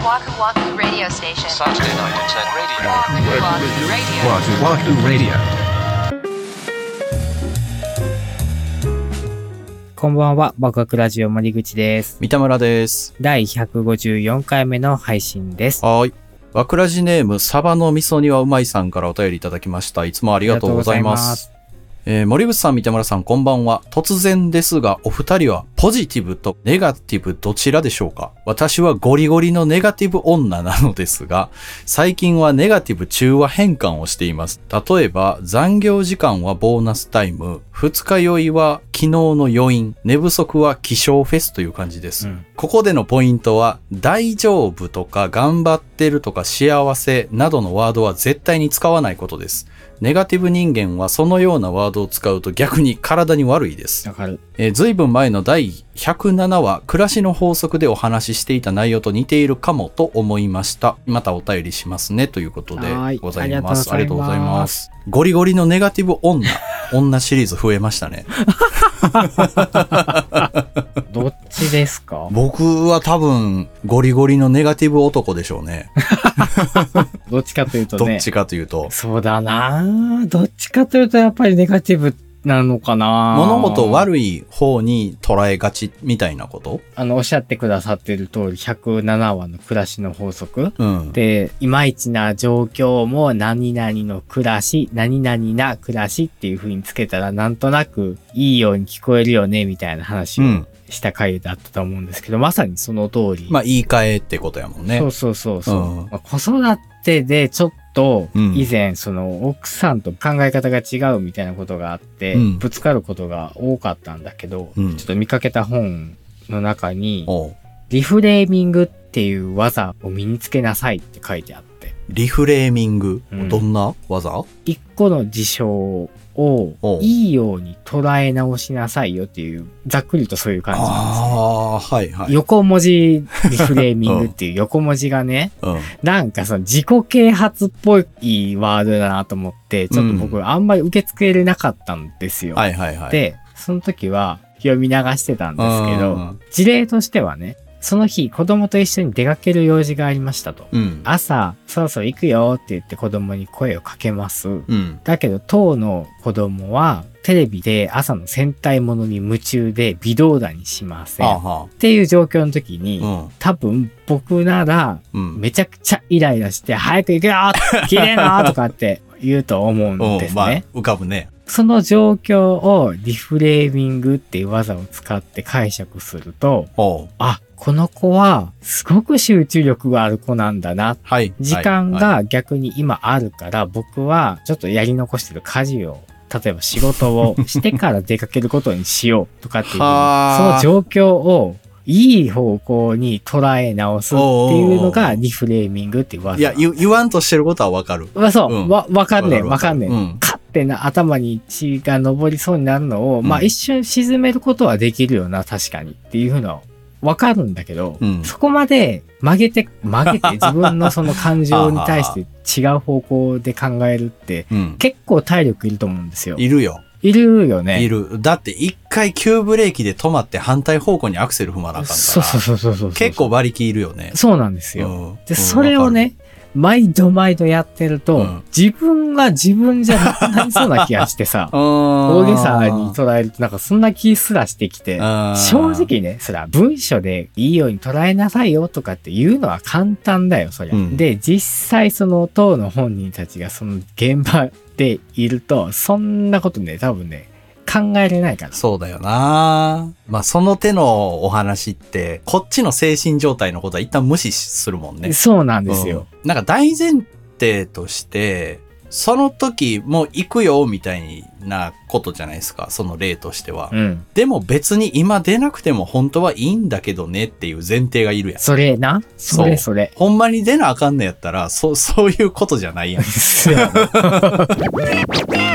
Waku Waku Radio Station. Saturday night at 10 radio. Waku Waku Radio. Wahoo Wahoo Radio. こんばんは、バクバクラジオ森口です。三田村です。第154回目の配信です。はーい。わくらじネーム、サバの味噌煮はうまいさんからお便りいただきました。いつもありがとうございます。えー森口さん、三田村さん、こんばんは。突然ですが、お二人はポジティブとネガティブどちらでしょうか？私はゴリゴリのネガティブ女なのですが、最近はネガティブ中和変換をしています。例えば、残業時間はボーナスタイム、二日酔いは昨日の余韻、寝不足は気象フェスという感じです。うんここでのポイントは、大丈夫とか頑張ってるとか幸せなどのワードは絶対に使わないことです。ネガティブ人間はそのようなワードを使うと逆に体に悪いです。わかる。えー、ずいぶん前の第107話、暮らしの法則でお話ししていた内容と似ているかもと思いました。またお便りしますね、ということではいございます。ありがとうございます。ゴリゴリのネガティブ女、女シリーズ増えましたね。どっちですか？僕は多分、ゴリゴリのネガティブ男でしょうね。どっちかというとね。どっちかというと。そうだなどっちかというとやっぱりネガティブなのかな物事悪い方に捉えがちみたいなこと？あの、おっしゃってくださってる通り、107話の暮らしの法則うん。で、いまいちな状況も何々の暮らし、何々な暮らしっていう風につけたらなんとなくいいように聞こえるよね、みたいな話をうんした回だったと思うんですけど、まさにその通り。まあ、言い換えってことやもんね。そうそうそうそう。うんまあ子育てでちょっとうん。以前その奥さんと考え方が違うみたいなことがあって、うん。ぶつかることが多かったんだけど、うん。ちょっと見かけた本の中に、リフレーミングっていう技を身につけなさいって書いてあって、リフレーミング、うん。どんな技？一個の事象をいいように捉え直しなさいよっていう、ざっくりとそういう感じなんですね。ああ、はいはい。横文字リフレーミングっていう 横文字がね、うん。なんかその自己啓発っぽいワードだなと思って、ちょっと僕あんまり受け付けれなかったんですよ。はいはいはい。、で、その時は読み流してたんですけどうん、事例としてはね、その日子供と一緒に出かける用事がありましたと。うん。朝、そろそろ行くよって言って子供に声をかけます。うん。だけど当の子供はテレビで朝の戦隊ものに夢中で微動だにしません。っていう状況の時に、あ。多分僕ならうん。うん。めちゃくちゃイライラして、早く行くよ綺麗なとかって言うと思うんです まあね。、浮かぶね。その状況をリフレーミングっていう技を使って解釈すると、あ、この子はすごく集中力がある子なんだな。はい。時間が逆に今あるから、僕はちょっとやり残してる家事を、例えば仕事をしてから出かけることにしようとかっていう、そのはあ状況をいい方向に捉え直すっていうのがリフレーミングっていう技。いや、言言わんとしてることはわかる。まあそう、うんわ、わかんねえ、わかんねえ。うんカッてな頭に血が上りそうになるのを、まあうん一瞬沈めることはできるよな、確かにっていうのはわかるんだけど、うんそこまで曲げて、曲げて 自分のその感情に対して違う方向で考えるって、うん。結構体力いると思うんですよ。いるよ。いるよね。いる。だって一回急ブレーキで止まって反対方向にアクセル踏まなあかんから。そうそうそうそうそう。結構馬力いるよね。そうなんですよ。うんで、それを、ね、毎度毎度やってると、うん。自分が自分じゃなくなりそうな気がしてさ、大大げさに捉えるとなんかそんな気すらしてきて、正直ね、そら文書でいいように捉えなさいよとかって言うのは簡単だよ、そりゃ。うん。で、実際その当の本人たちがその現場でいると、そんなことね、多分ね、考えれないから。そうだよなまあ、その手のお話って、こっちの精神状態のことは一旦無視するもんね。そうなんですよ。うんなんか大前提として、その時もう行くよみたいなことじゃないですか。その例としては。うん。でも別に今出なくても本当はいいんだけどねっていう前提がいるやん。それな？それそれ。ほんまに出なあかんのやったら、そ、そういうことじゃないやん。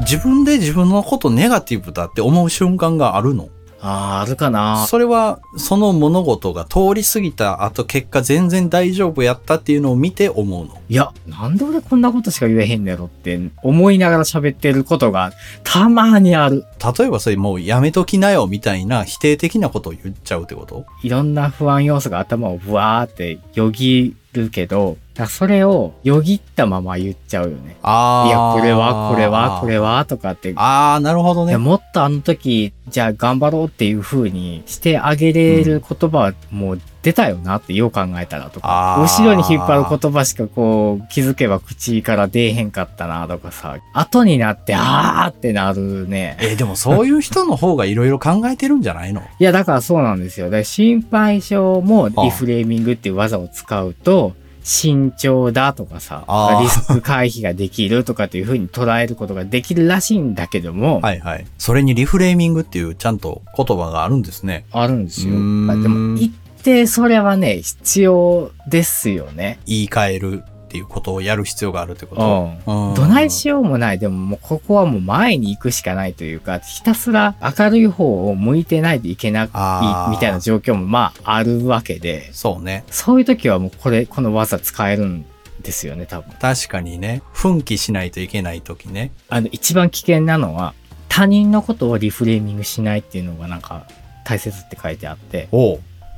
自分で自分のことネガティブだって思う瞬間があるの？ああ、あるかな。それは、その物事が通り過ぎた後、結果全然大丈夫やったっていうのを見て思うの？いや、なんで俺こんなことしか言えへんねやろって思いながら喋ってることがたまにある。例えばそれもうやめときなよみたいな否定的なことを言っちゃうってこと？いろんな不安要素が頭をブワーってよぎるけど、だそれをよぎったまま言っちゃうよね。あいや、これは、これは、これは、とかって。ああ、なるほどね。もっとあの時、じゃあ頑張ろうっていう風にしてあげれる言葉はもう出たよなってよう考えたらとか、あー後ろに引っ張る言葉しかこう気づけば口から出えへんかったなとかさ、後になってあーってなるね。えーでもそういう人の方がいろいろ考えてるんじゃないの？いや、だからそうなんですよ。で心配性もリフレーミングっていう技を使うと、慎重だとかさリスク回避ができるとかっていう風に捉えることができるらしいんだけども、はいはい。それにリフレーミングっていうちゃんと言葉があるんですね。あるんですよ。まあでも、一定それはね、必要ですよね。言い換えるっていうことをやる必要があるってこと。うん。うんどないしようもない。でももうここはもう前に行くしかないというか、ひたすら明るい方を向いてないといけないみたいな状況もまああるわけで、そうね。そういう時はもうこれ、この技使えるんですよね、多分。確かにね。奮起しないといけない時ね。あの、一番危険なのは、他人のことをリフレーミングしないっていうのがなんか大切って書いてあって。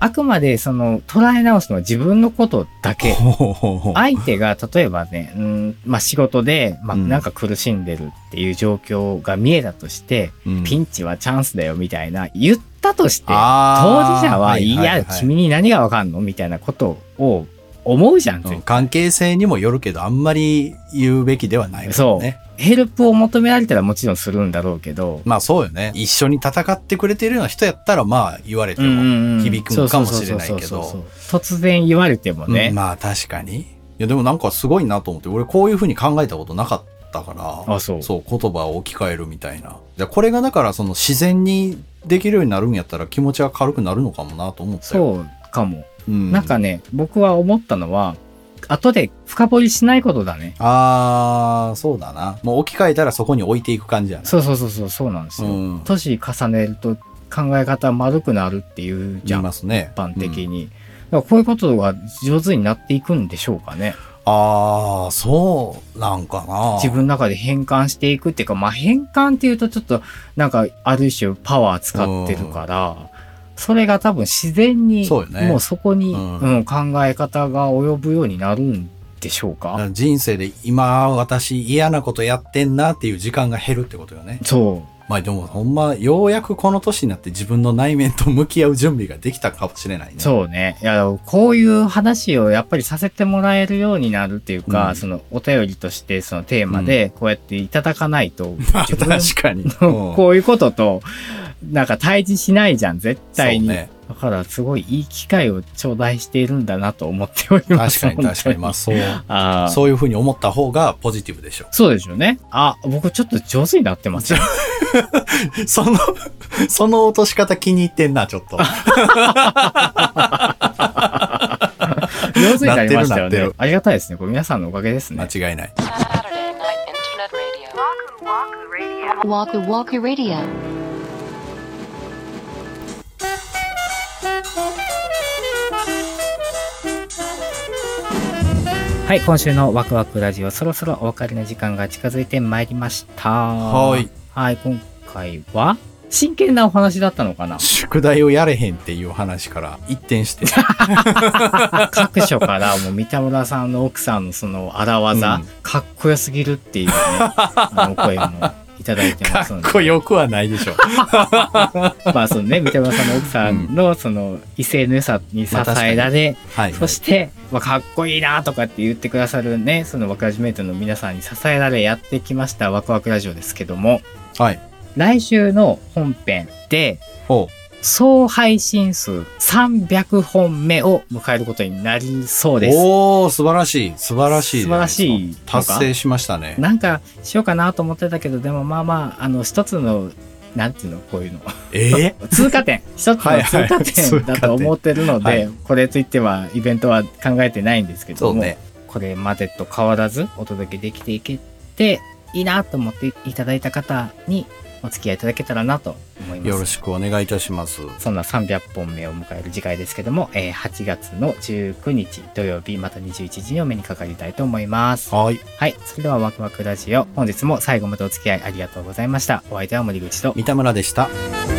あくまでその捉え直すのは自分のことだけ。相手が例えばね、うん、まあ仕事で、まあうん。なんか苦しんでるっていう状況が見えたとして、うん。ピンチはチャンスだよみたいな言ったとして、当事者はいや、君に何がわかんのみたいなことを思うじゃん、うん関係性にもよるけど、あんまり言うべきではないね。。ヘルプを求められたらもちろんするんだろうけど、まあそうよね。一緒に戦ってくれてるような人やったら、まあ言われても響くかもしれないけど突然言われてもね、うんまあ確かに。いやでもなんかすごいなと思って、俺こういう風に考えたことなかったから、あそうそう、言葉を置き換えるみたいな。じゃあこれがだからその自然にできるようになるんやったら気持ちが軽くなるのかもなと思ったよ。そうかも。うん。なんかね、僕は思ったのは、後で深掘りしないことだね。あー、そうだな。もう置き換えたらそこに置いていく感じやな。そうそうそうそう、そうなんですよ。うん年重ねると考え方丸くなるっていうじゃん、一ますね。般的うんに。だからこういうことが上手になっていくんでしょうかね。あー、そうなんかな。自分の中で変換していくっていうか、まあ変換っていうとちょっとなんかある種パワー使ってるから、それが多分自然に、ねもうそこに、うんうん考え方が及ぶようになるんでしょうか人生で今私嫌なことやってんなっていう時間が減るってことよね。そう。まあでもほんまようやくこの年になって自分の内面と向き合う準備ができたかもしれないね。そうね。いや、こういう話をやっぱりさせてもらえるようになるっていうか、うんそのお便りとしてそのテーマでこうやっていただかないと、まあ自分確かに。の こういうことと、なんか対峙しないじゃん、絶対に。ねだからすごいいい機会を頂戴しているんだなと思っております。確かに確かに。まあ本そう、あーそういうふうに思った方がポジティブでしょそうでしょうね。あ、僕ちょっと上手になってますよ。う。その、その落とし方気に入ってんな、ちょっと。上手になりましたよなってるなってる。ねありがたいですね。これ皆さんのおかげですね。間違いない。Night Internet Radio. はい、今週のワクワクラジオ、そろそろお別れの時間が近づいてまいりました。はい。はい、今回は、真剣なお話だったのかな？宿題をやれへんっていう話から一転して。各所からもう三田村さんの奥さんのその荒技、うんかっこよすぎるっていうね、あの声もいただいてかますので。っこよくはないでしょ。まあそのね、三田村さんの奥さんのその威勢の良さに支えられ、はい。そして、まあ、かっこいいなとかって言ってくださるね、そのワクラジメイトの皆さんに支えられやってきましたワクワクラジオですけども、はい。来週の本編で、ほ総配信数300本目を迎えることになりそうう。です。おー、素晴らしい。素晴らしい。素晴らしい達成しましたね。なんかしようかなと思ってたけど、でもまあまあ、あの、一つの、なんていうの、こういうの。え 通過点。一つの通過点だと思ってるので、はいはいこれといってはイベントは考えてないんですけども、ね。これまでと変わらずお届けできていけていいなと思っていただいた方にお付き合いいただけたらなと思います。よろしくお願いいたします。そんな300本目を迎える次回ですけども、えー8月の19日土曜日、また21時にお目にかかりたいと思います。はい。はい。それではワクワクラジオ、本日も最後までお付き合いありがとうございました。お相手は森口と、三田村でした。「